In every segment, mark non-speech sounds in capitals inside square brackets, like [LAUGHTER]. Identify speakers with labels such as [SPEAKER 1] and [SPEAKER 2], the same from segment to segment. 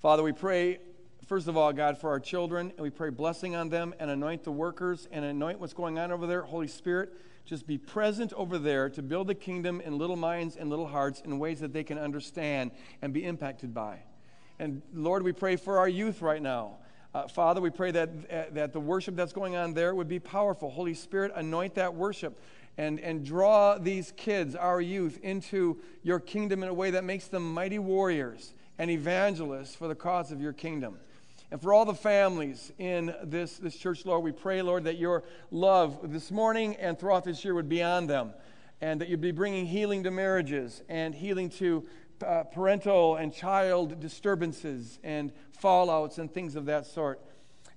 [SPEAKER 1] Father, we pray, first of all, God, for our children, and we pray blessing on them and anoint the workers and anoint what's going on over there. Holy Spirit, just be present over there to build the kingdom in little minds and little hearts in ways that they can understand and be impacted by. And Lord, we pray for our youth right now. Uh, Father, we pray that, uh, that the worship that's going on there would be powerful. Holy Spirit, anoint that worship and, and draw these kids, our youth, into your kingdom in a way that makes them mighty warriors and evangelists for the cause of your kingdom. And for all the families in this, this church, Lord, we pray, Lord, that your love this morning and throughout this year would be on them, and that you'd be bringing healing to marriages and healing to uh, parental and child disturbances and fallouts and things of that sort.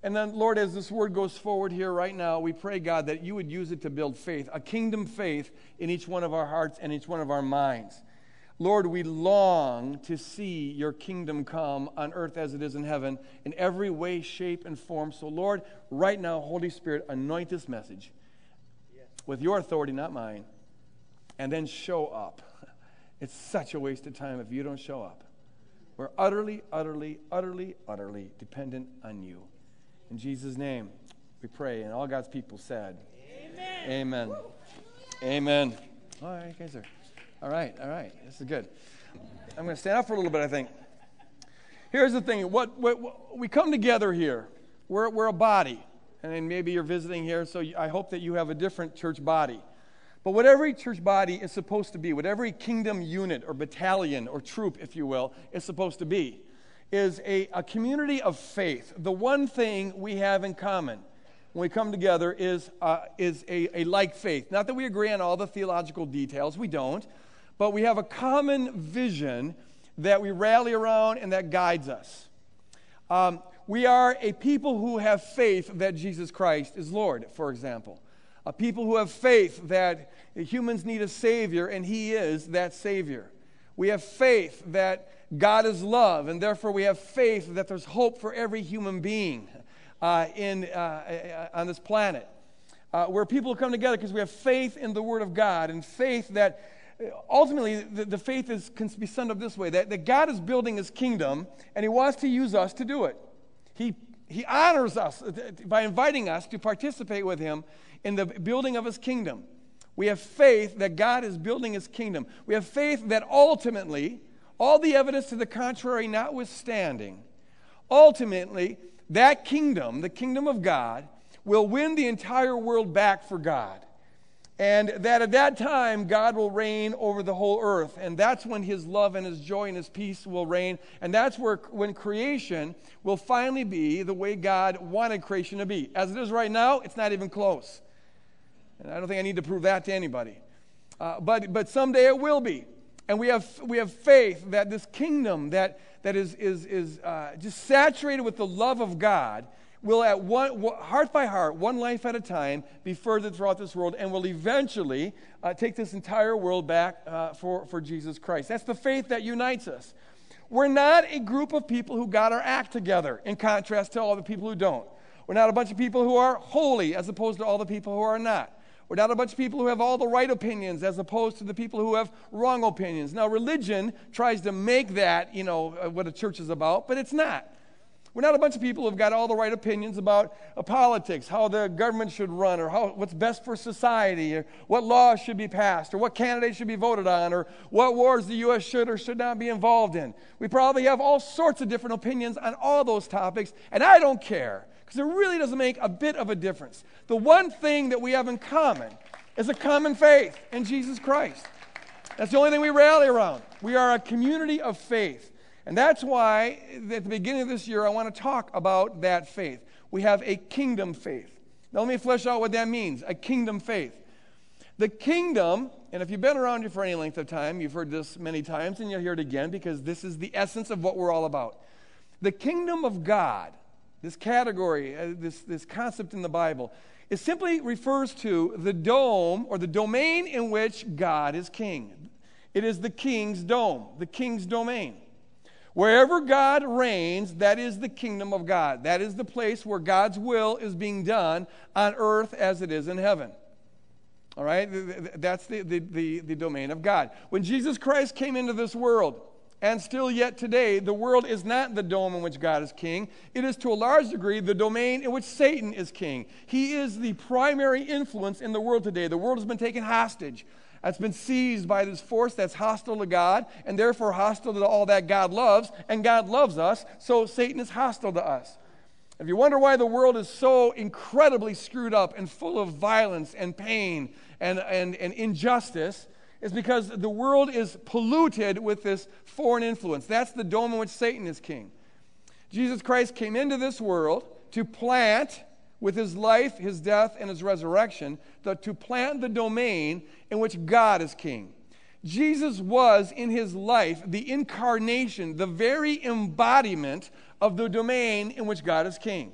[SPEAKER 1] And then, Lord, as this word goes forward here right now, we pray, God, that you would use it to build faith, a kingdom faith in each one of our hearts and each one of our minds. Lord, we long to see your kingdom come on earth as it is in heaven in every way, shape, and form. So, Lord, right now, Holy Spirit, anoint this message with your authority, not mine, and then show up. [LAUGHS] It's such a waste of time if you don't show up. We're utterly, utterly, utterly, utterly dependent on you. In Jesus' name, we pray. And all God's people said, Amen. Amen. Amen. All right, guys are. All right, all right. This is good. I'm going to stand up for a little bit, I think. Here's the thing what, what, what we come together here, we're, we're a body. And maybe you're visiting here, so I hope that you have a different church body. But what every church body is supposed to be, what every kingdom unit or battalion or troop, if you will, is supposed to be, is a, a community of faith. The one thing we have in common when we come together is, uh, is a, a like faith. Not that we agree on all the theological details, we don't but we have a common vision that we rally around and that guides us. Um, we are a people who have faith that Jesus Christ is Lord, for example. A people who have faith that humans need a Savior and He is that Savior. We have faith that God is love, and therefore we have faith that there's hope for every human being uh, in, uh, uh on this planet. Uh, where people come together because we have faith in the Word of God and faith that ultimately, the, the faith is, can be summed up this way that, that God is building his kingdom and he wants to use us to do it. He, he honors us uh, by inviting us to participate with him in the building of his kingdom. We have faith that God is building his kingdom. We have faith that ultimately, all the evidence to the contrary notwithstanding, ultimately, that kingdom, the kingdom of God, will win the entire world back for God. And that at that time, God will reign over the whole earth. And that's when his love and his joy and his peace will reign. And that's where, when creation will finally be the way God wanted creation to be. As it is right now, it's not even close. And I don't think I need to prove that to anybody. Uh, but, but someday it will be. And we have, we have faith that this kingdom that, that is, is, is uh, just saturated with the love of God will at one heart by heart one life at a time be furthered throughout this world and will eventually uh, take this entire world back uh, for, for jesus christ. That's the faith that unites us. We're not a group of people who got our act together in contrast to all the people who don't. We're not a bunch of people who are holy as opposed to all the people who are not. We're not a bunch of people who have all the right opinions as opposed to the people who have wrong opinions. Now religion tries to make that you know uh, what a church is about but it's not we're not a bunch of people who've got all the right opinions about uh, politics, how the government should run, or how, what's best for society, or what laws should be passed, or what candidates should be voted on, or what wars the U.S. should or should not be involved in. We probably have all sorts of different opinions on all those topics, and I don't care because it really doesn't make a bit of a difference. The one thing that we have in common is a common faith in Jesus Christ. That's the only thing we rally around. We are a community of faith. And that's why at the beginning of this year, I want to talk about that faith. We have a kingdom faith. Now, let me flesh out what that means a kingdom faith. The kingdom, and if you've been around here for any length of time, you've heard this many times, and you'll hear it again because this is the essence of what we're all about. The kingdom of God, this category, uh, this, this concept in the Bible, it simply refers to the dome or the domain in which God is king. It is the king's dome, the king's domain. Wherever God reigns, that is the kingdom of God. That is the place where God's will is being done on earth as it is in heaven. All right? That's the, the, the, the domain of God. When Jesus Christ came into this world, and still yet today, the world is not the dome in which God is king. It is to a large degree the domain in which Satan is king. He is the primary influence in the world today. The world has been taken hostage that's been seized by this force that's hostile to God and therefore hostile to all that God loves, and God loves us, so Satan is hostile to us. If you wonder why the world is so incredibly screwed up and full of violence and pain and, and, and injustice, it's because the world is polluted with this foreign influence. That's the dome in which Satan is king. Jesus Christ came into this world to plant with his life, his death, and his resurrection, the, to plant the domain in which God is king. Jesus was in his life the incarnation, the very embodiment of the domain in which God is king.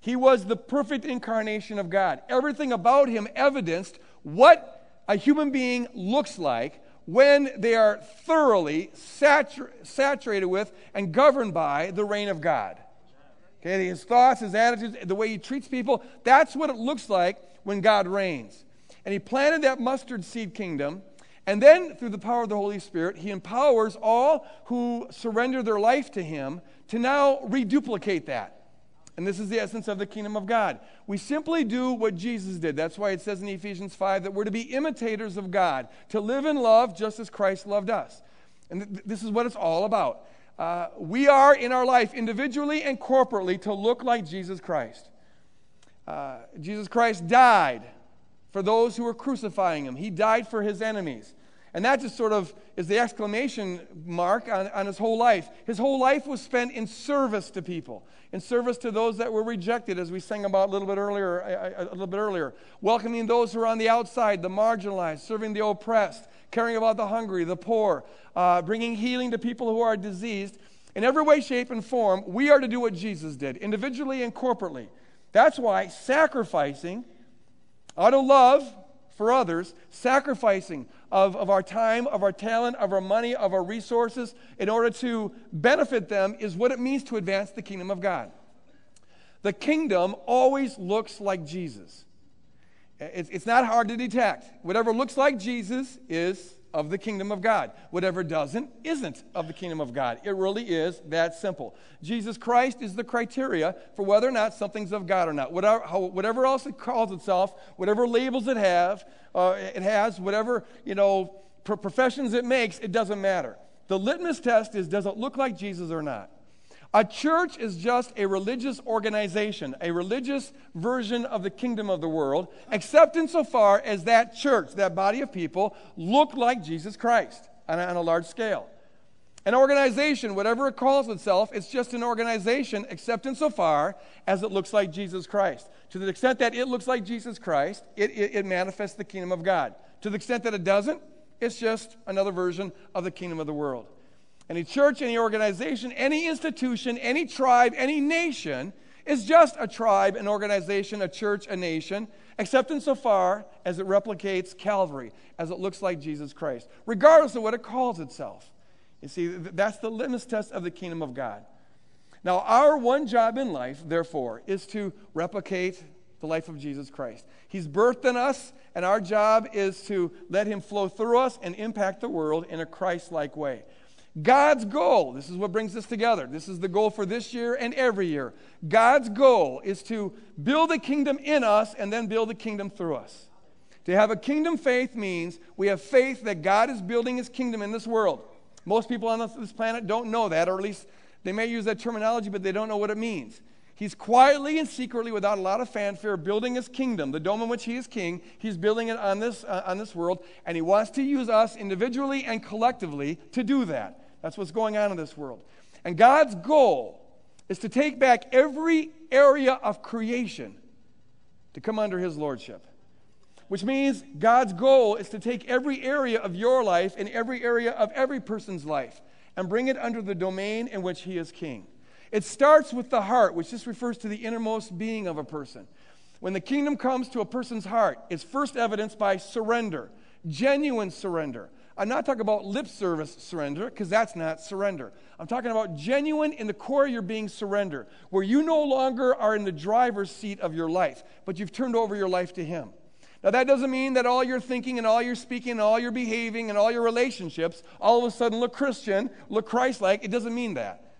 [SPEAKER 1] He was the perfect incarnation of God. Everything about him evidenced what a human being looks like when they are thoroughly satur- saturated with and governed by the reign of God. Okay, his thoughts, his attitudes, the way he treats people, that's what it looks like when God reigns. And he planted that mustard seed kingdom. And then, through the power of the Holy Spirit, he empowers all who surrender their life to him to now reduplicate that. And this is the essence of the kingdom of God. We simply do what Jesus did. That's why it says in Ephesians 5 that we're to be imitators of God, to live in love just as Christ loved us. And th- this is what it's all about. Uh, we are in our life, individually and corporately, to look like Jesus Christ. Uh, Jesus Christ died for those who were crucifying him, he died for his enemies. And that just sort of is the exclamation mark on, on his whole life. His whole life was spent in service to people, in service to those that were rejected, as we sang about a little bit earlier. A, a little bit earlier, welcoming those who are on the outside, the marginalized, serving the oppressed, caring about the hungry, the poor, uh, bringing healing to people who are diseased. In every way, shape, and form, we are to do what Jesus did, individually and corporately. That's why sacrificing out of love for others, sacrificing of, of our time, of our talent, of our money, of our resources in order to benefit them is what it means to advance the kingdom of God. The kingdom always looks like Jesus. It's, it's not hard to detect. Whatever looks like Jesus is of the kingdom of God. Whatever doesn't, isn't of the kingdom of God. It really is that simple. Jesus Christ is the criteria for whether or not something's of God or not. Whatever, how, whatever else it calls itself, whatever labels it have, uh, it has, whatever you know professions it makes, it doesn't matter. The litmus test is: does it look like Jesus or not? A church is just a religious organization, a religious version of the kingdom of the world, except insofar as that church, that body of people, look like Jesus Christ on a, on a large scale. An organization, whatever it calls itself, it's just an organization, except insofar as it looks like Jesus Christ. To the extent that it looks like Jesus Christ, it, it, it manifests the kingdom of God. To the extent that it doesn't, it's just another version of the kingdom of the world. Any church, any organization, any institution, any tribe, any nation is just a tribe, an organization, a church, a nation, except insofar as it replicates Calvary, as it looks like Jesus Christ, regardless of what it calls itself. You see, that's the litmus test of the kingdom of God. Now, our one job in life, therefore, is to replicate the life of Jesus Christ. He's birthed in us, and our job is to let him flow through us and impact the world in a Christ like way. God's goal, this is what brings us together. This is the goal for this year and every year. God's goal is to build a kingdom in us and then build a kingdom through us. To have a kingdom faith means we have faith that God is building his kingdom in this world. Most people on this planet don't know that, or at least they may use that terminology, but they don't know what it means. He's quietly and secretly, without a lot of fanfare, building his kingdom, the dome in which he is king. He's building it on this, uh, on this world, and he wants to use us individually and collectively to do that. That's what's going on in this world. And God's goal is to take back every area of creation to come under his lordship. Which means God's goal is to take every area of your life and every area of every person's life and bring it under the domain in which he is king. It starts with the heart, which just refers to the innermost being of a person. When the kingdom comes to a person's heart, it's first evidenced by surrender, genuine surrender, I'm not talking about lip service surrender, because that's not surrender. I'm talking about genuine in the core of your being surrender, where you no longer are in the driver's seat of your life, but you've turned over your life to Him. Now, that doesn't mean that all your thinking and all your speaking and all your behaving and all your relationships all of a sudden look Christian, look Christ like. It doesn't mean that.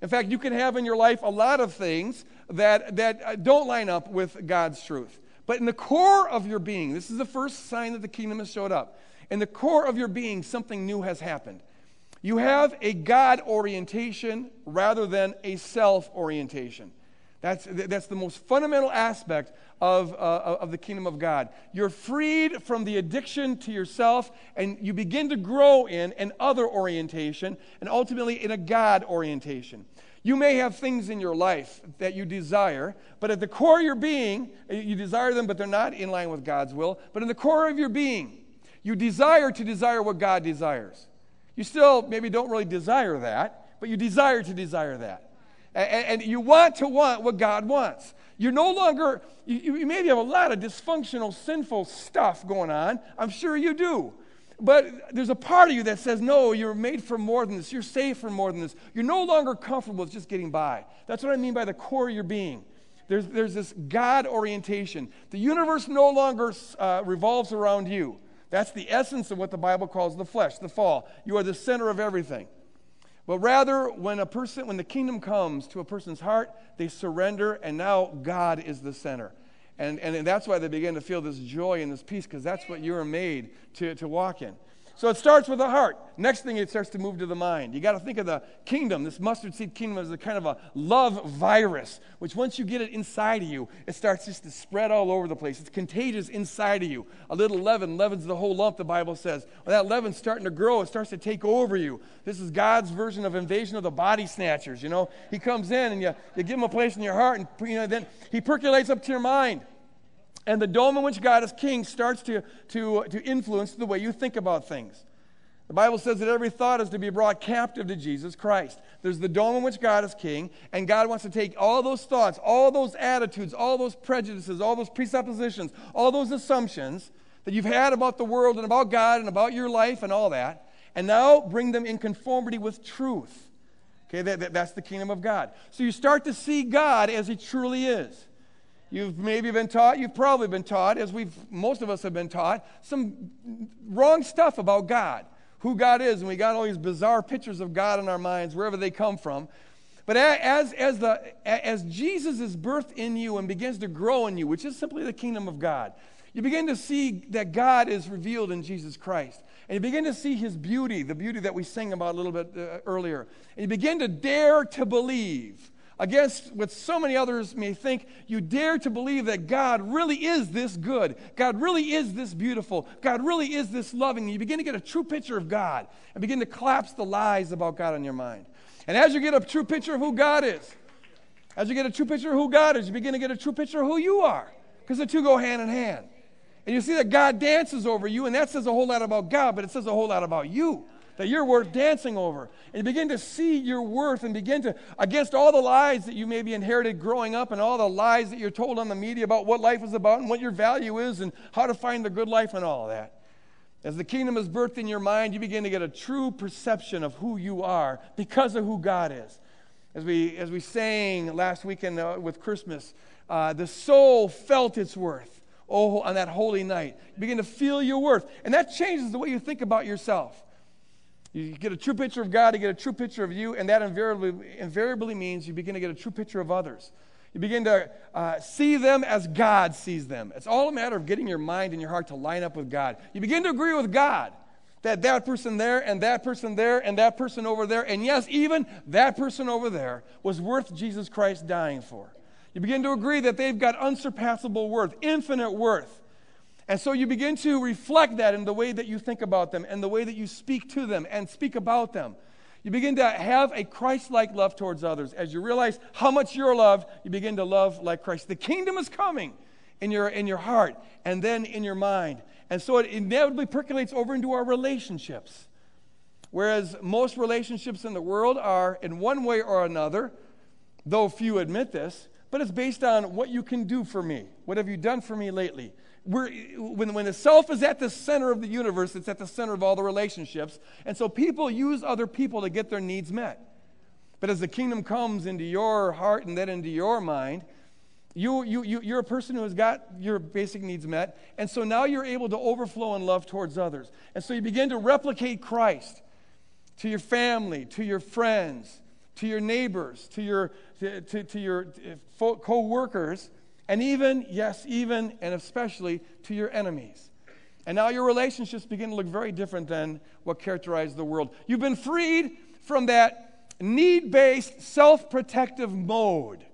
[SPEAKER 1] In fact, you can have in your life a lot of things that, that uh, don't line up with God's truth. But in the core of your being, this is the first sign that the kingdom has showed up. In the core of your being, something new has happened. You have a God orientation rather than a self orientation. That's, that's the most fundamental aspect of, uh, of the kingdom of God. You're freed from the addiction to yourself, and you begin to grow in an other orientation, and ultimately in a God orientation. You may have things in your life that you desire, but at the core of your being, you desire them, but they're not in line with God's will. But in the core of your being, you desire to desire what God desires. You still maybe don't really desire that, but you desire to desire that. And, and you want to want what God wants. You're no longer, you, you maybe have a lot of dysfunctional, sinful stuff going on. I'm sure you do. But there's a part of you that says, no, you're made for more than this. You're saved for more than this. You're no longer comfortable with just getting by. That's what I mean by the core of your being. There's, there's this God orientation. The universe no longer uh, revolves around you. That's the essence of what the Bible calls the flesh, the fall. You are the center of everything. But rather, when a person, when the kingdom comes to a person's heart, they surrender, and now God is the center. And, and that's why they begin to feel this joy and this peace, because that's what you are made to, to walk in. So it starts with the heart. Next thing, it starts to move to the mind. You got to think of the kingdom, this mustard seed kingdom, as a kind of a love virus, which once you get it inside of you, it starts just to spread all over the place. It's contagious inside of you. A little leaven leavens the whole lump, the Bible says. When that leaven's starting to grow, it starts to take over you. This is God's version of invasion of the body snatchers. You know, He comes in and you, you give Him a place in your heart, and you know, then He percolates up to your mind. And the dome in which God is king starts to, to, to influence the way you think about things. The Bible says that every thought is to be brought captive to Jesus Christ. There's the dome in which God is king, and God wants to take all those thoughts, all those attitudes, all those prejudices, all those presuppositions, all those assumptions that you've had about the world and about God and about your life and all that, and now bring them in conformity with truth. Okay, that, that, that's the kingdom of God. So you start to see God as He truly is. You've maybe been taught, you've probably been taught, as we've most of us have been taught, some wrong stuff about God, who God is, and we got all these bizarre pictures of God in our minds, wherever they come from. But as, as, the, as Jesus is birthed in you and begins to grow in you, which is simply the kingdom of God, you begin to see that God is revealed in Jesus Christ. And you begin to see his beauty, the beauty that we sang about a little bit uh, earlier. And you begin to dare to believe against what so many others may think, you dare to believe that God really is this good. God really is this beautiful. God really is this loving. You begin to get a true picture of God and begin to collapse the lies about God in your mind. And as you get a true picture of who God is, as you get a true picture of who God is, you begin to get a true picture of who you are because the two go hand in hand. And you see that God dances over you, and that says a whole lot about God, but it says a whole lot about you that you're worth dancing over. And begin to see your worth and begin to, against all the lies that you maybe inherited growing up and all the lies that you're told on the media about what life is about and what your value is and how to find the good life and all that. As the kingdom is birthed in your mind, you begin to get a true perception of who you are because of who God is. As we, as we sang last weekend uh, with Christmas, uh, the soul felt its worth. Oh, on that holy night. You begin to feel your worth. And that changes the way you think about yourself. You get a true picture of God, you get a true picture of you, and that invariably, invariably means you begin to get a true picture of others. You begin to uh, see them as God sees them. It's all a matter of getting your mind and your heart to line up with God. You begin to agree with God that that person there and that person there and that person over there, and yes, even that person over there was worth Jesus Christ dying for. You begin to agree that they've got unsurpassable worth, infinite worth. And so you begin to reflect that in the way that you think about them and the way that you speak to them and speak about them. You begin to have a Christ like love towards others. As you realize how much you're loved, you begin to love like Christ. The kingdom is coming in your, in your heart and then in your mind. And so it inevitably percolates over into our relationships. Whereas most relationships in the world are, in one way or another, though few admit this, but it's based on what you can do for me. What have you done for me lately? We're, when, when the self is at the center of the universe, it's at the center of all the relationships. And so people use other people to get their needs met. But as the kingdom comes into your heart and then into your mind, you, you, you, you're a person who has got your basic needs met. And so now you're able to overflow in love towards others. And so you begin to replicate Christ to your family, to your friends, to your neighbors, to your, to, to, to your uh, co workers, and even, yes, even and especially to your enemies. And now your relationships begin to look very different than what characterized the world. You've been freed from that need based, self protective mode.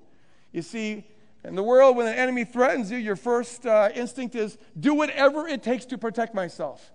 [SPEAKER 1] You see, in the world, when an enemy threatens you, your first uh, instinct is do whatever it takes to protect myself.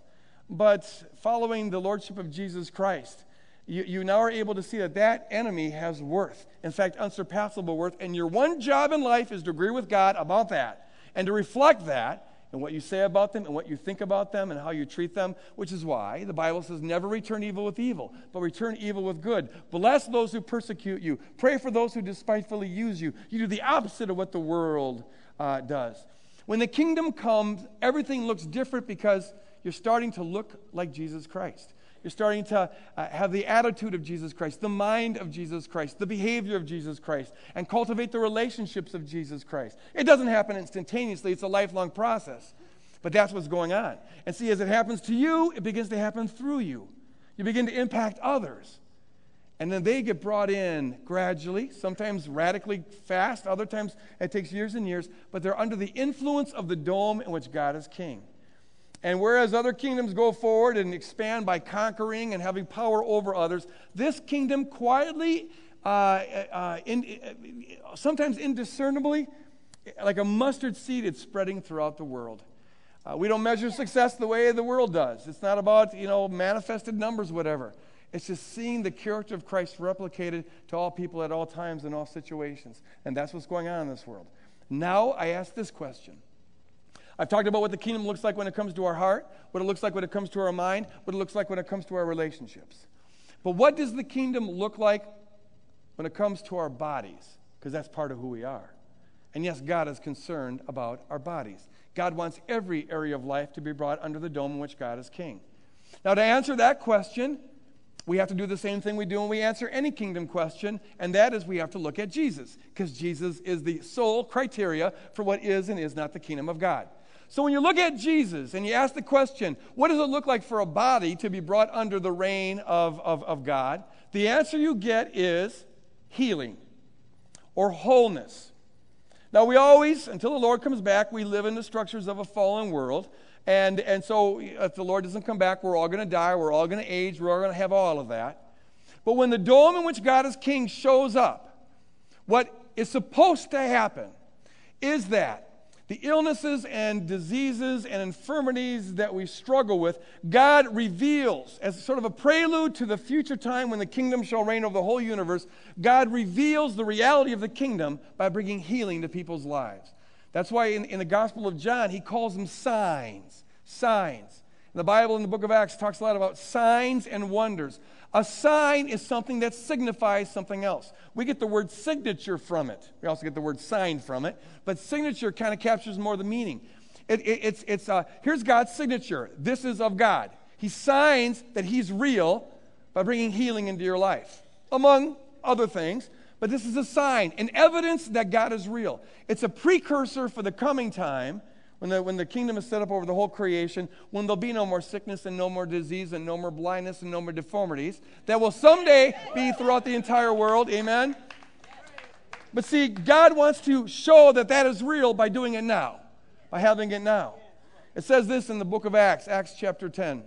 [SPEAKER 1] But following the lordship of Jesus Christ, you, you now are able to see that that enemy has worth. In fact, unsurpassable worth. And your one job in life is to agree with God about that and to reflect that and what you say about them and what you think about them and how you treat them, which is why the Bible says, never return evil with evil, but return evil with good. Bless those who persecute you. Pray for those who despitefully use you. You do the opposite of what the world uh, does. When the kingdom comes, everything looks different because you're starting to look like Jesus Christ. You're starting to uh, have the attitude of Jesus Christ, the mind of Jesus Christ, the behavior of Jesus Christ, and cultivate the relationships of Jesus Christ. It doesn't happen instantaneously, it's a lifelong process. But that's what's going on. And see, as it happens to you, it begins to happen through you. You begin to impact others. And then they get brought in gradually, sometimes radically fast, other times it takes years and years, but they're under the influence of the dome in which God is king. And whereas other kingdoms go forward and expand by conquering and having power over others, this kingdom quietly, uh, uh, in, uh, sometimes indiscernibly, like a mustard seed, it's spreading throughout the world. Uh, we don't measure success the way the world does. It's not about, you know, manifested numbers, whatever. It's just seeing the character of Christ replicated to all people at all times in all situations. And that's what's going on in this world. Now I ask this question I've talked about what the kingdom looks like when it comes to our heart, what it looks like when it comes to our mind, what it looks like when it comes to our relationships. But what does the kingdom look like when it comes to our bodies? Because that's part of who we are. And yes, God is concerned about our bodies. God wants every area of life to be brought under the dome in which God is king. Now, to answer that question, we have to do the same thing we do when we answer any kingdom question, and that is we have to look at Jesus, because Jesus is the sole criteria for what is and is not the kingdom of God. So when you look at Jesus and you ask the question, what does it look like for a body to be brought under the reign of, of, of God? The answer you get is healing or wholeness. Now, we always, until the Lord comes back, we live in the structures of a fallen world. And, and so, if the Lord doesn't come back, we're all going to die, we're all going to age, we're all going to have all of that. But when the dome in which God is king shows up, what is supposed to happen is that the illnesses and diseases and infirmities that we struggle with, God reveals, as sort of a prelude to the future time when the kingdom shall reign over the whole universe, God reveals the reality of the kingdom by bringing healing to people's lives. That's why in, in the Gospel of John, he calls them signs. Signs. The Bible in the book of Acts talks a lot about signs and wonders. A sign is something that signifies something else. We get the word signature from it. We also get the word sign from it, but signature kind of captures more the meaning. It, it, it's, it's, uh, here's God's signature. This is of God. He signs that He's real by bringing healing into your life, among other things. But this is a sign, an evidence that God is real. It's a precursor for the coming time when the, when the kingdom is set up over the whole creation, when there'll be no more sickness and no more disease and no more blindness and no more deformities, that will someday be throughout the entire world. Amen? But see, God wants to show that that is real by doing it now, by having it now. It says this in the book of Acts, Acts chapter 10. It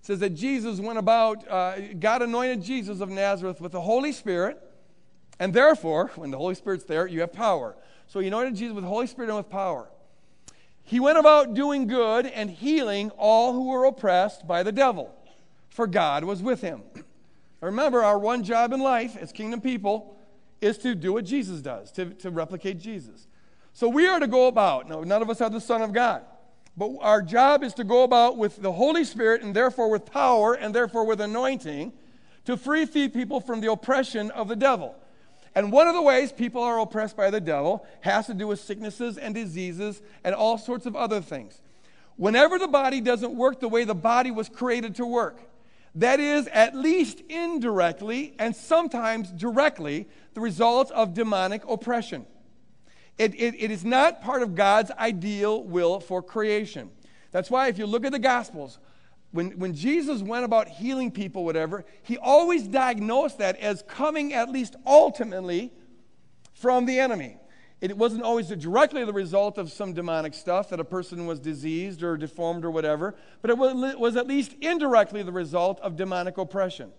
[SPEAKER 1] says that Jesus went about, uh, God anointed Jesus of Nazareth with the Holy Spirit, and therefore, when the Holy Spirit's there, you have power. So he anointed Jesus with the Holy Spirit and with power. He went about doing good and healing all who were oppressed by the devil, for God was with him. Remember, our one job in life as kingdom people is to do what Jesus does, to, to replicate Jesus. So we are to go about, no, none of us are the Son of God, but our job is to go about with the Holy Spirit and therefore with power and therefore with anointing to free people from the oppression of the devil. And one of the ways people are oppressed by the devil has to do with sicknesses and diseases and all sorts of other things. Whenever the body doesn't work the way the body was created to work, that is, at least indirectly and sometimes directly, the result of demonic oppression. It, it, it is not part of God's ideal will for creation. That's why, if you look at the Gospels, when, when Jesus went about healing people, whatever, he always diagnosed that as coming at least ultimately from the enemy. It wasn't always directly the result of some demonic stuff that a person was diseased or deformed or whatever, but it was at least indirectly the result of demonic oppression.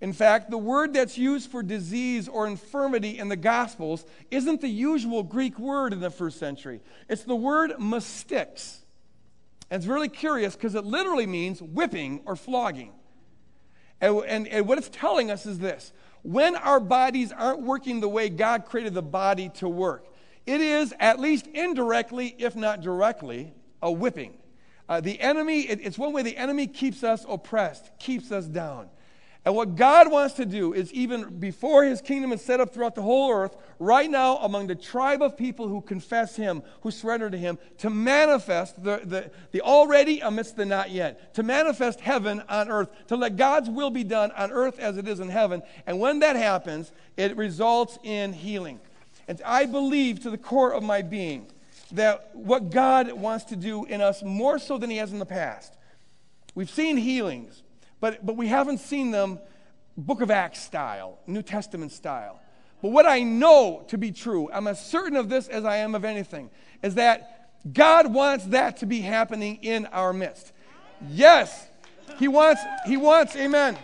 [SPEAKER 1] In fact, the word that's used for disease or infirmity in the Gospels isn't the usual Greek word in the first century. It's the word mastix. And it's really curious because it literally means whipping or flogging. And, and, and what it's telling us is this when our bodies aren't working the way God created the body to work, it is, at least indirectly, if not directly, a whipping. Uh, the enemy, it, it's one way the enemy keeps us oppressed, keeps us down. And what God wants to do is, even before his kingdom is set up throughout the whole earth, right now among the tribe of people who confess him, who surrender to him, to manifest the, the, the already amidst the not yet, to manifest heaven on earth, to let God's will be done on earth as it is in heaven. And when that happens, it results in healing. And I believe to the core of my being that what God wants to do in us more so than he has in the past. We've seen healings but, but we haven't seen them book of Acts style, New Testament style. But what I know to be true, I'm as certain of this as I am of anything, is that God wants that to be happening in our midst. Yes, He wants, He wants, amen.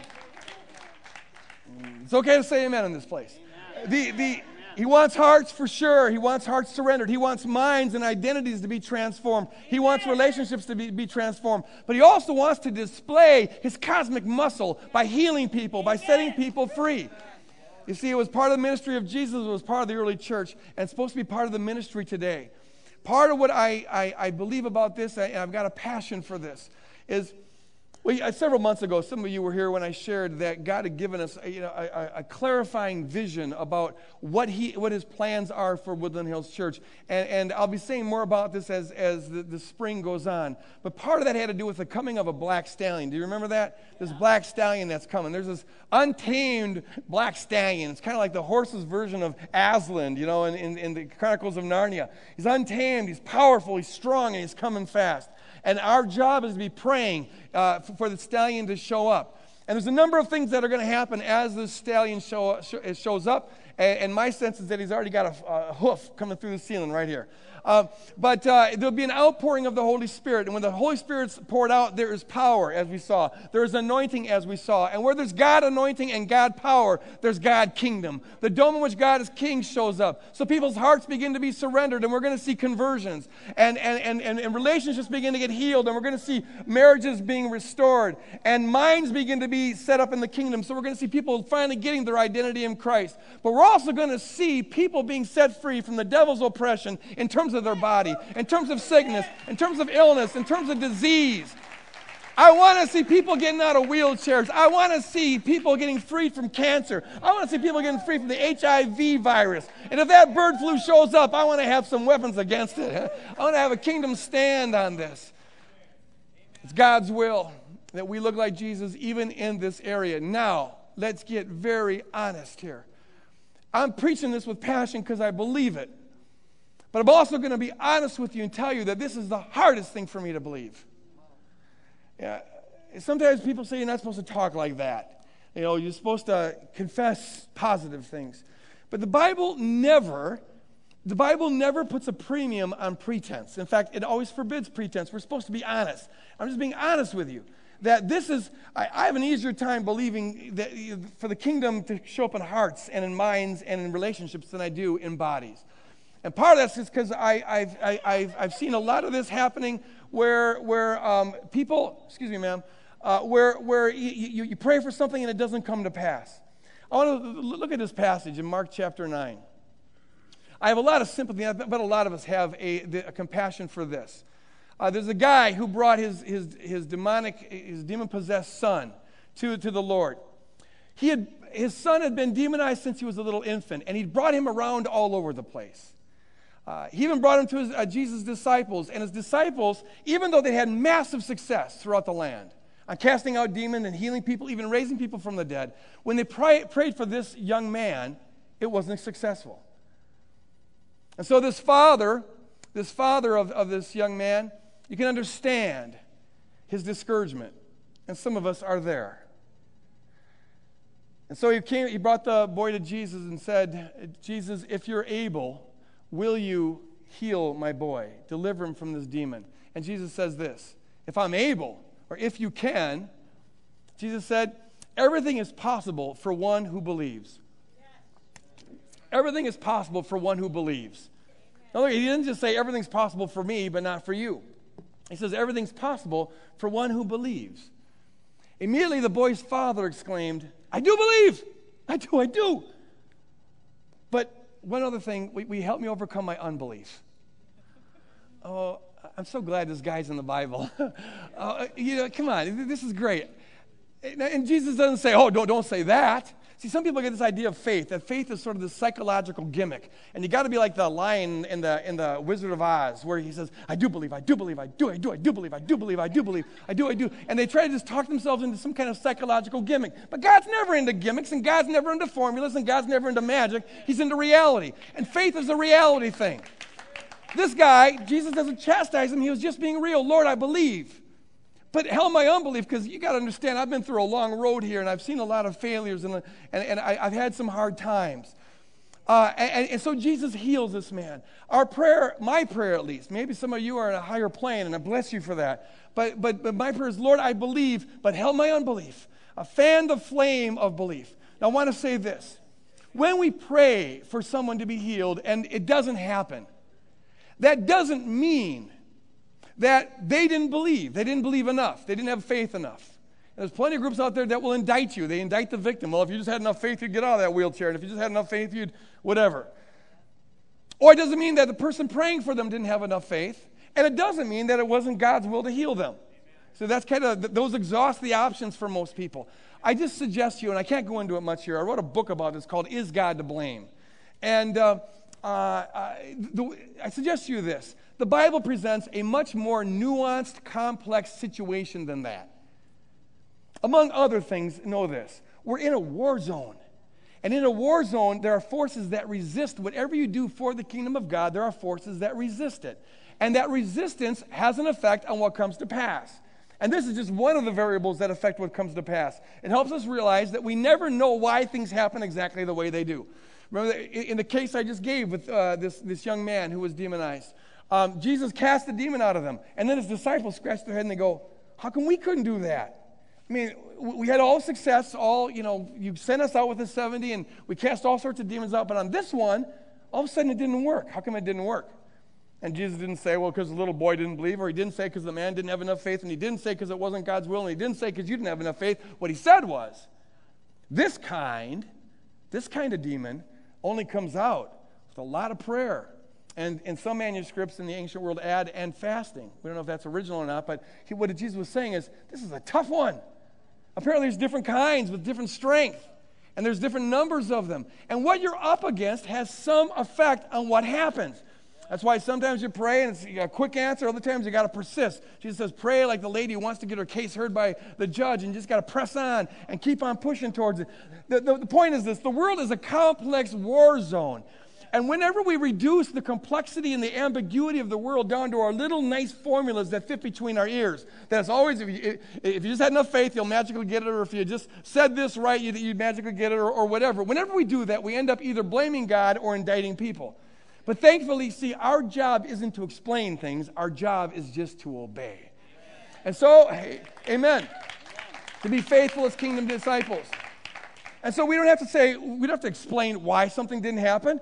[SPEAKER 1] It's okay to say amen in this place. The, the, he wants hearts for sure. He wants hearts surrendered. He wants minds and identities to be transformed. He wants relationships to be, be transformed. But he also wants to display his cosmic muscle by healing people, by setting people free. You see, it was part of the ministry of Jesus, it was part of the early church, and it's supposed to be part of the ministry today. Part of what I, I, I believe about this, and I've got a passion for this, is well, several months ago, some of you were here when I shared that God had given us a, you know, a, a, clarifying vision about what, he, what his plans are for Woodland Hills Church. And, and I'll be saying more about this as, as the, the, spring goes on. But part of that had to do with the coming of a black stallion. Do you remember that? This black stallion that's coming. There's this untamed black stallion. It's kind of like the horse's version of Aslan, you know, in, in, in the Chronicles of Narnia. He's untamed, he's powerful, he's strong, and he's coming fast. And our job is to be praying uh, for, the stallion to show up. And there's a number of things that are going to happen as the stallion show, shows up. And, and, my sense is that he's already got a, a hoof coming through the ceiling right here. Uh, but uh, there'll be an outpouring of the Holy Spirit. And when the Holy Spirit's poured out, there is power, as we saw. There is anointing, as we saw. And where there's God anointing and God power, there's God kingdom. The dome in which God is king shows up. So people's hearts begin to be surrendered, and we're going to see conversions. And, and, and, and, and relationships begin to get healed, and we're going to see marriages being restored, and minds begin to be set up in the kingdom. So we're going to see people finally getting their identity in Christ. But we're also going to see people being set free from the devil's oppression in terms of their body, in terms of sickness, in terms of illness, in terms of disease. I want to see people getting out of wheelchairs. I want to see people getting freed from cancer. I want to see people getting free from the HIV virus. And if that bird flu shows up, I want to have some weapons against it. [LAUGHS] I want to have a kingdom stand on this. It's God's will that we look like Jesus even in this area. Now, let's get very honest here. I'm preaching this with passion because I believe it. But I'm also going to be honest with you and tell you that this is the hardest thing for me to believe. Yeah, sometimes people say you're not supposed to talk like that. You know, you're supposed to confess positive things. But the Bible never, the Bible never puts a premium on pretense. In fact, it always forbids pretense. We're supposed to be honest. I'm just being honest with you. That this is, I, I have an easier time believing that for the kingdom to show up in hearts and in minds and in relationships than I do in bodies. And part of that's because I've, I've, I've seen a lot of this happening where, where um, people, excuse me, ma'am, uh, where, where you, you, you pray for something and it doesn't come to pass. I want to look at this passage in Mark chapter 9. I have a lot of sympathy, but a lot of us have a, a compassion for this. Uh, there's a guy who brought his, his, his demonic, his demon possessed son to, to the Lord. He had, his son had been demonized since he was a little infant, and he'd brought him around all over the place. Uh, he even brought him to his, uh, Jesus' disciples, and his disciples, even though they had massive success throughout the land on casting out demons and healing people, even raising people from the dead, when they pray, prayed for this young man, it wasn't successful. And so, this father, this father of, of this young man, you can understand his discouragement. And some of us are there. And so he came, he brought the boy to Jesus and said, Jesus, if you're able, will you heal my boy? Deliver him from this demon. And Jesus says this if I'm able, or if you can, Jesus said, everything is possible for one who believes. Everything is possible for one who believes. Now, he didn't just say everything's possible for me, but not for you. He says everything's possible for one who believes. Immediately, the boy's father exclaimed, I do believe. I do, I do. But one other thing, we, you help me overcome my unbelief? Oh, I'm so glad this guy's in the Bible. uh, [LAUGHS] you know, come on, this is great. And Jesus doesn't say, oh, don't, don't say that. See, some people get this idea of faith, that faith is sort of this psychological gimmick. And you got to be like the lion in the, in the Wizard of Oz, where he says, I do believe, I do believe, I do, I do, I do believe, I do believe, I do believe, I do, I do. And they try to just talk themselves into some kind of psychological gimmick. But God's never into gimmicks, and God's never into formulas, and God's never into magic. He's into reality. And faith is a reality thing. This guy, Jesus doesn't chastise him, he was just being real. Lord, I believe. But hell, my unbelief, because you got to understand, I've been through a long road here and I've seen a lot of failures and, and, and I, have had some hard times. Uh, and, and, so Jesus heals this man. Our prayer, my prayer at least, maybe some of you are in a higher plane and I bless you for that. But, but, but my prayer is, Lord, I believe, but help my unbelief. Fan the flame of belief. Now, I want to say this. When we pray for someone to be healed and it doesn't happen, that doesn't mean that they didn't believe. They didn't believe enough. They didn't have faith enough. There's plenty of groups out there that will indict you. They indict the victim. Well, if you just had enough faith, you'd get out of that wheelchair. And if you just had enough faith, you'd whatever. Or it doesn't mean that the person praying for them didn't have enough faith. And it doesn't mean that it wasn't God's will to heal them. So that's kind of, those exhaust the options for most people. I just suggest you, and I can't go into it much here, I wrote a book about this called Is God to Blame? And uh, uh, I, the, I suggest to you this the Bible presents a much more nuanced, complex situation than that. Among other things, know this we're in a war zone. And in a war zone, there are forces that resist whatever you do for the kingdom of God, there are forces that resist it. And that resistance has an effect on what comes to pass. And this is just one of the variables that affect what comes to pass. It helps us realize that we never know why things happen exactly the way they do. Remember, in the case I just gave with uh, this, this young man who was demonized, um, Jesus cast the demon out of them. And then his disciples scratch their head and they go, How come we couldn't do that? I mean, we had all success, all, you know, you sent us out with the 70 and we cast all sorts of demons out. But on this one, all of a sudden it didn't work. How come it didn't work? And Jesus didn't say, well, because the little boy didn't believe, or he didn't say because the man didn't have enough faith, and he didn't say because it wasn't God's will, and he didn't say because you didn't have enough faith. What he said was, this kind, this kind of demon only comes out with a lot of prayer and, in some manuscripts in the ancient world add and fasting. We don't know if that's original or not, but he, what Jesus was saying is this is a tough one. Apparently, there's different kinds with different strength, and there's different numbers of them. And what you're up against has some effect on what happens. That's why sometimes you pray and it's a quick answer. Other times you got to persist. Jesus says, pray like the lady who wants to get her case heard by the judge and you just got to press on and keep on pushing towards it. The, the, the point is this the world is a complex war zone. And whenever we reduce the complexity and the ambiguity of the world down to our little nice formulas that fit between our ears, that's always, if you, if you just had enough faith, you'll magically get it, or if you just said this right, you'd, you'd magically get it, or, or whatever. Whenever we do that, we end up either blaming God or indicting people. But thankfully, see, our job isn't to explain things, our job is just to obey. And so, hey, amen. To be faithful as kingdom disciples. And so we don't have to say, we don't have to explain why something didn't happen.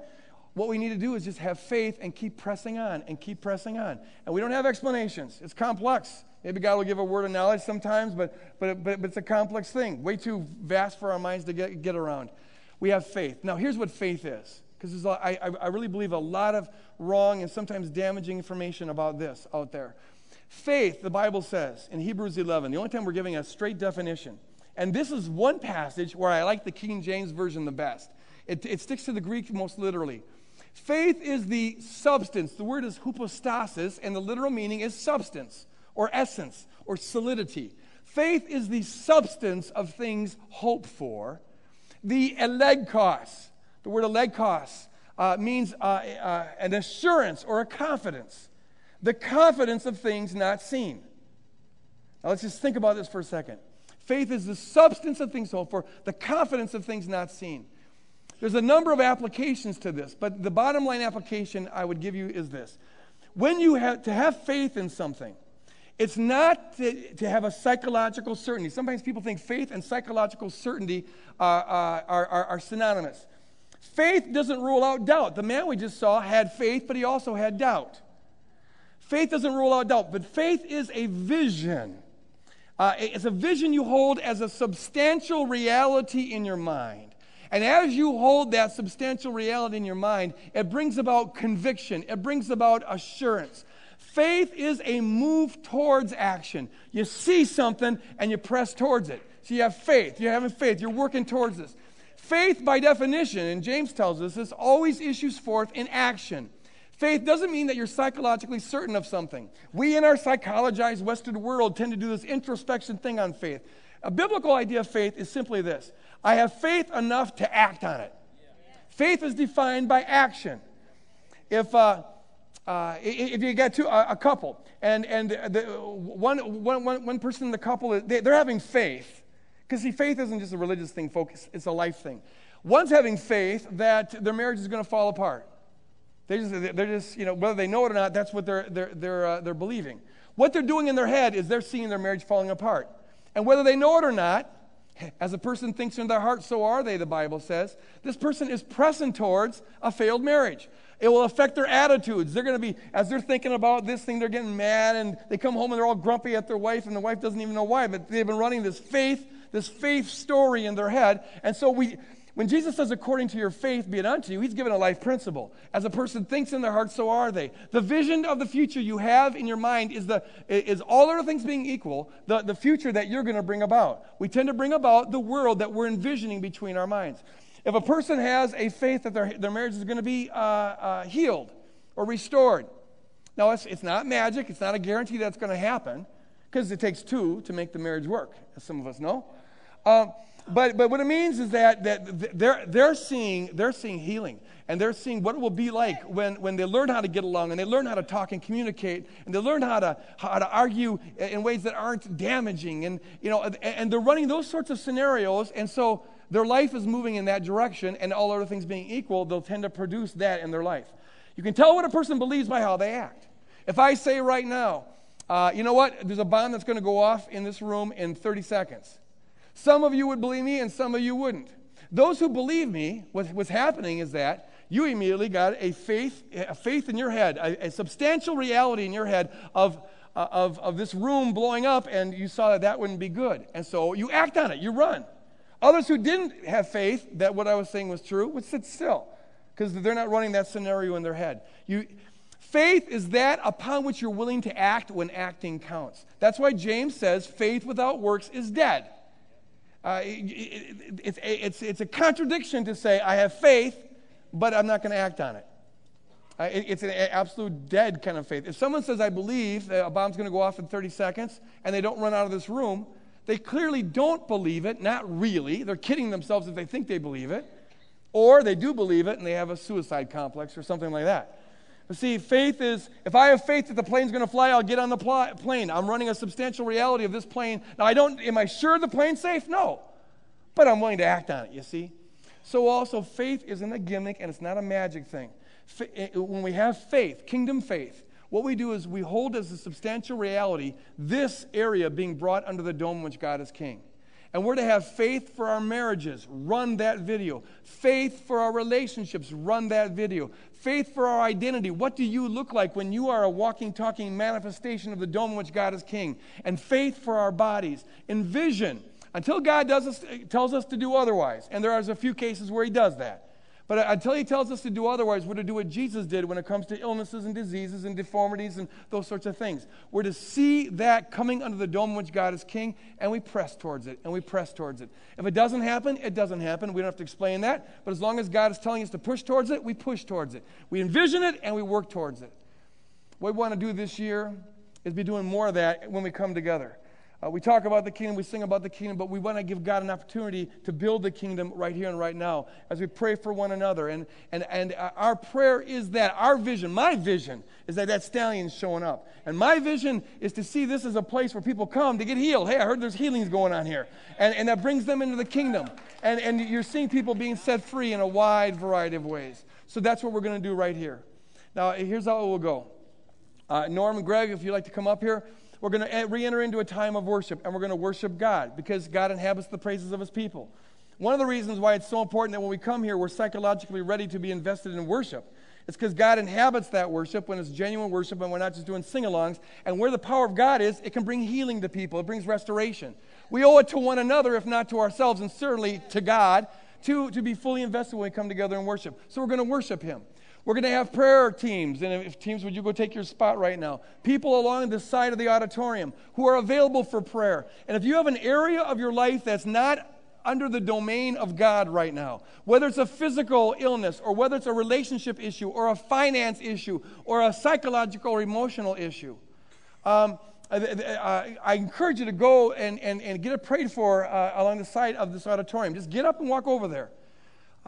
[SPEAKER 1] What we need to do is just have faith and keep pressing on and keep pressing on. And we don't have explanations. It's complex. Maybe God will give a word of knowledge sometimes, but, but, but, but it's a complex thing, way too vast for our minds to get, get around. We have faith. Now, here's what faith is, because I, I, really believe a lot of wrong and sometimes damaging information about this out there. Faith, the Bible says in Hebrews 11, the only time we're giving a straight definition, And this is one passage where I like the King James Version the best. It, it sticks to the Greek most literally. Faith is the substance. The word is hypostasis, and the literal meaning is substance or essence or solidity. Faith is the substance of things hoped for. The elegkos, the word elegkos, uh, means uh, uh, an assurance or a confidence. The confidence of things not seen. Now let's just think about this for a second. Faith is the substance of things hoped for, the confidence of things not seen. There's a number of applications to this, but the bottom line application I would give you is this. When you have to have faith in something, it's not to, to have a psychological certainty. Sometimes people think faith and psychological certainty are, are, are, are synonymous. Faith doesn't rule out doubt. The man we just saw had faith, but he also had doubt. Faith doesn't rule out doubt, but faith is a vision. Uh, it's a vision you hold as a substantial reality in your mind. And as you hold that substantial reality in your mind, it brings about conviction, it brings about assurance. Faith is a move towards action. You see something and you press towards it. So you have faith. You're having faith. You're working towards this. Faith, by definition, and James tells us this, always issues forth in action. Faith doesn't mean that you're psychologically certain of something. We in our psychologized Western world tend to do this introspection thing on faith. A biblical idea of faith is simply this I have faith enough to act on it. Faith is defined by action. If, uh, uh, if you get two, a, a couple, and, and the, one, one, one, one person in the couple, they, they're having faith, because see, faith isn't just a religious thing, folks, it's a life thing. One's having faith that their marriage is going to fall apart. They just, they're just, you know, whether they know it or not, that's what they're, they're, they're, uh, they're believing. What they're doing in their head is they're seeing their marriage falling apart. And whether they know it or not, as a person thinks in their heart, so are they, the Bible says. This person is pressing towards a failed marriage. It will affect their attitudes. They're going to be, as they're thinking about this thing, they're getting mad and they come home and they're all grumpy at their wife, and the wife doesn't even know why, but they've been running this faith, this faith story in their head. And so we, when Jesus says, according to your faith be it unto you, he's given a life principle. As a person thinks in their heart, so are they. The vision of the future you have in your mind is, the, is all other things being equal, the, the future that you're going to bring about. We tend to bring about the world that we're envisioning between our minds. If a person has a faith that their, their marriage is going to be uh, uh, healed or restored, now it's, it's not magic, it's not a guarantee that's going to happen, because it takes two to make the marriage work, as some of us know. Um, but, but what it means is that, that they're, they're, seeing, they're seeing healing. And they're seeing what it will be like when, when they learn how to get along and they learn how to talk and communicate and they learn how to, how to argue in ways that aren't damaging and, you know, and they're running those sorts of scenarios. And so their life is moving in that direction and all other things being equal they'll tend to produce that in their life. You can tell what a person believes by how they act. If i say right now uh, you know what? There's a bomb that's going to go off in this room in 30 seconds some of you would believe me and some of you wouldn't. Those who believe me, what, what's happening is that you immediately got a faith, a faith in your head, a, a substantial reality in your head of, uh, of, of this room blowing up, and you saw that that wouldn't be good. And so you act on it, you run. Others who didn't have faith that what I was saying was true would sit still because they're not running that scenario in their head. You, faith is that upon which you're willing to act when acting counts. That's why James says faith without works is dead. Uh, it, it, it's, it's a contradiction to say, I have faith, but I'm not going to act on it. Uh, it. It's an absolute dead kind of faith. If someone says, I believe that a bomb's going to go off in 30 seconds, and they don't run out of this room, they clearly don't believe it, not really. They're kidding themselves if they think they believe it. Or they do believe it and they have a suicide complex or something like that. See, faith is if I have faith that the plane's going to fly, I'll get on the pl- plane. I'm running a substantial reality of this plane. Now, I don't, am I sure the plane's safe? No. But I'm willing to act on it, you see? So, also, faith isn't a gimmick and it's not a magic thing. Eh, when we have faith, kingdom faith, what we do is we hold as a substantial reality this area being brought under the dome in which God is king. And we're to have faith for our marriages, run that video. Faith for our relationships, run that video. Faith for our identity. What do you look like when you are a walking, talking manifestation of the dome in which God is king? And faith for our bodies. Envision until God does us, tells us to do otherwise. And there are a few cases where He does that. But until he tells us to do otherwise, we're to do what Jesus did when it comes to illnesses and diseases and deformities and those sorts of things. We're to see that coming under the dome in which God is king, and we press towards it, and we press towards it. If it doesn't happen, it doesn't happen. We don't have to explain that. But as long as God is telling us to push towards it, we push towards it. We envision it, and we work towards it. What we want to do this year is be doing more of that when we come together. Uh, we talk about the kingdom, we sing about the kingdom, but we want to give God an opportunity to build the kingdom right here and right now as we pray for one another. And, and, and our prayer is that our vision, my vision, is that that stallion's showing up. And my vision is to see this as a place where people come to get healed. Hey, I heard there's healings going on here. And, and that brings them into the kingdom. And, and you're seeing people being set free in a wide variety of ways. So that's what we're going to do right here. Now, here's how it will go. Uh, Norm and Greg, if you'd like to come up here we're going to eh, re enter into a time of worship and we're going to worship God because God inhabits the praises of his people. One of the reasons why it's so important that when we come here, we're psychologically ready to be invested in worship. It's because God inhabits that worship when it's genuine worship and we're not just doing sing alongs. And where the power of God is, it can bring healing to people, it brings restoration. We owe it to one another, if not to ourselves, and certainly to God, to, to be fully invested when we come together and worship. So we're going to worship Him. We're going to have prayer teams. And if teams, would you go take your spot right now? People along the side of the auditorium who are available for prayer. And if you have an area of your life that's not under the domain of God right now, whether it's a physical illness or whether it's a relationship issue or a finance issue or a psychological or emotional issue, um, I, I, encourage you to go and, and, and get it prayed for uh, along the side of this auditorium. Just get up and walk over there.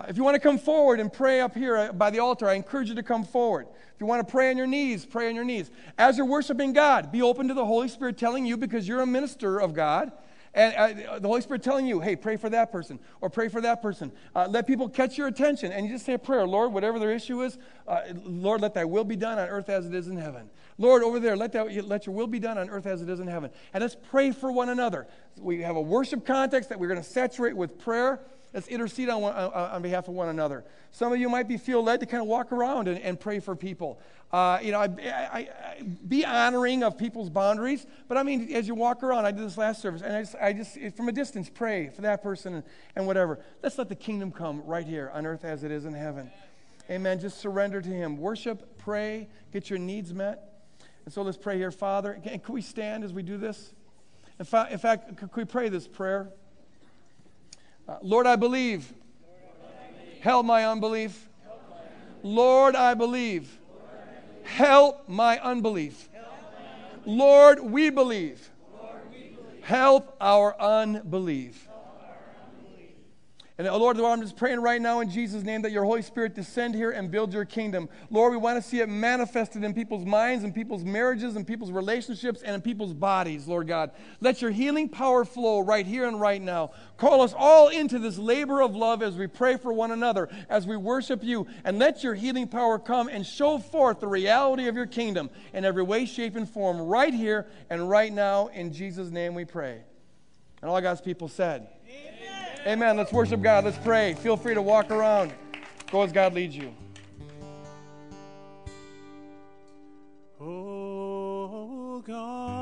[SPEAKER 1] If you want to come forward and pray up here uh, by the altar, I encourage you to come forward. If you want to pray on your knees, pray on your knees. As you're worshiping God, be open to the Holy Spirit telling you because you're a minister of God. And uh, the Holy Spirit telling you, hey, pray for that person or pray for that person. Uh, let people catch your attention and you just say a prayer. Lord, whatever their issue is, uh, Lord, let thy will be done on earth as it is in heaven. Lord, over there, let, that, let your will be done on earth as it is in heaven. And let's pray for one another. We have a worship context that we're going to saturate with prayer. Let's intercede on, one, uh, on behalf of one another. Some of you might be feel led to kind of walk around and, and pray for people. Uh, you know, I, I, I, be honoring of people's boundaries. But I mean, as you walk around, I did this last service, and I just, I just from a distance, pray for that person and, and whatever. Let's let the kingdom come right here on earth as it is in heaven. Amen. Just surrender to Him. Worship, pray, get your needs met. And so let's pray here, Father. Can, can we stand as we do this? In fact, in fact, could we pray this prayer? Uh, Lord, I believe. Help my unbelief. Lord, I believe. Help my unbelief. Lord, we believe. Help our unbelief. And oh, Lord, I'm just praying right now in Jesus' name that your Holy Spirit descend here and build your kingdom. Lord, we want to see it manifested in people's minds and people's marriages and people's relationships and in people's bodies, Lord God. Let your healing power flow right here and right now. Call us all into this labor of love as we pray for one another, as we worship you, and let your healing power come and show forth the reality of your kingdom in every way, shape, and form right here and right now. In Jesus' name we pray. And all God's people said, Amen. Let's worship God. Let's pray. Feel free to walk around. Go as God leads you.
[SPEAKER 2] Oh, God.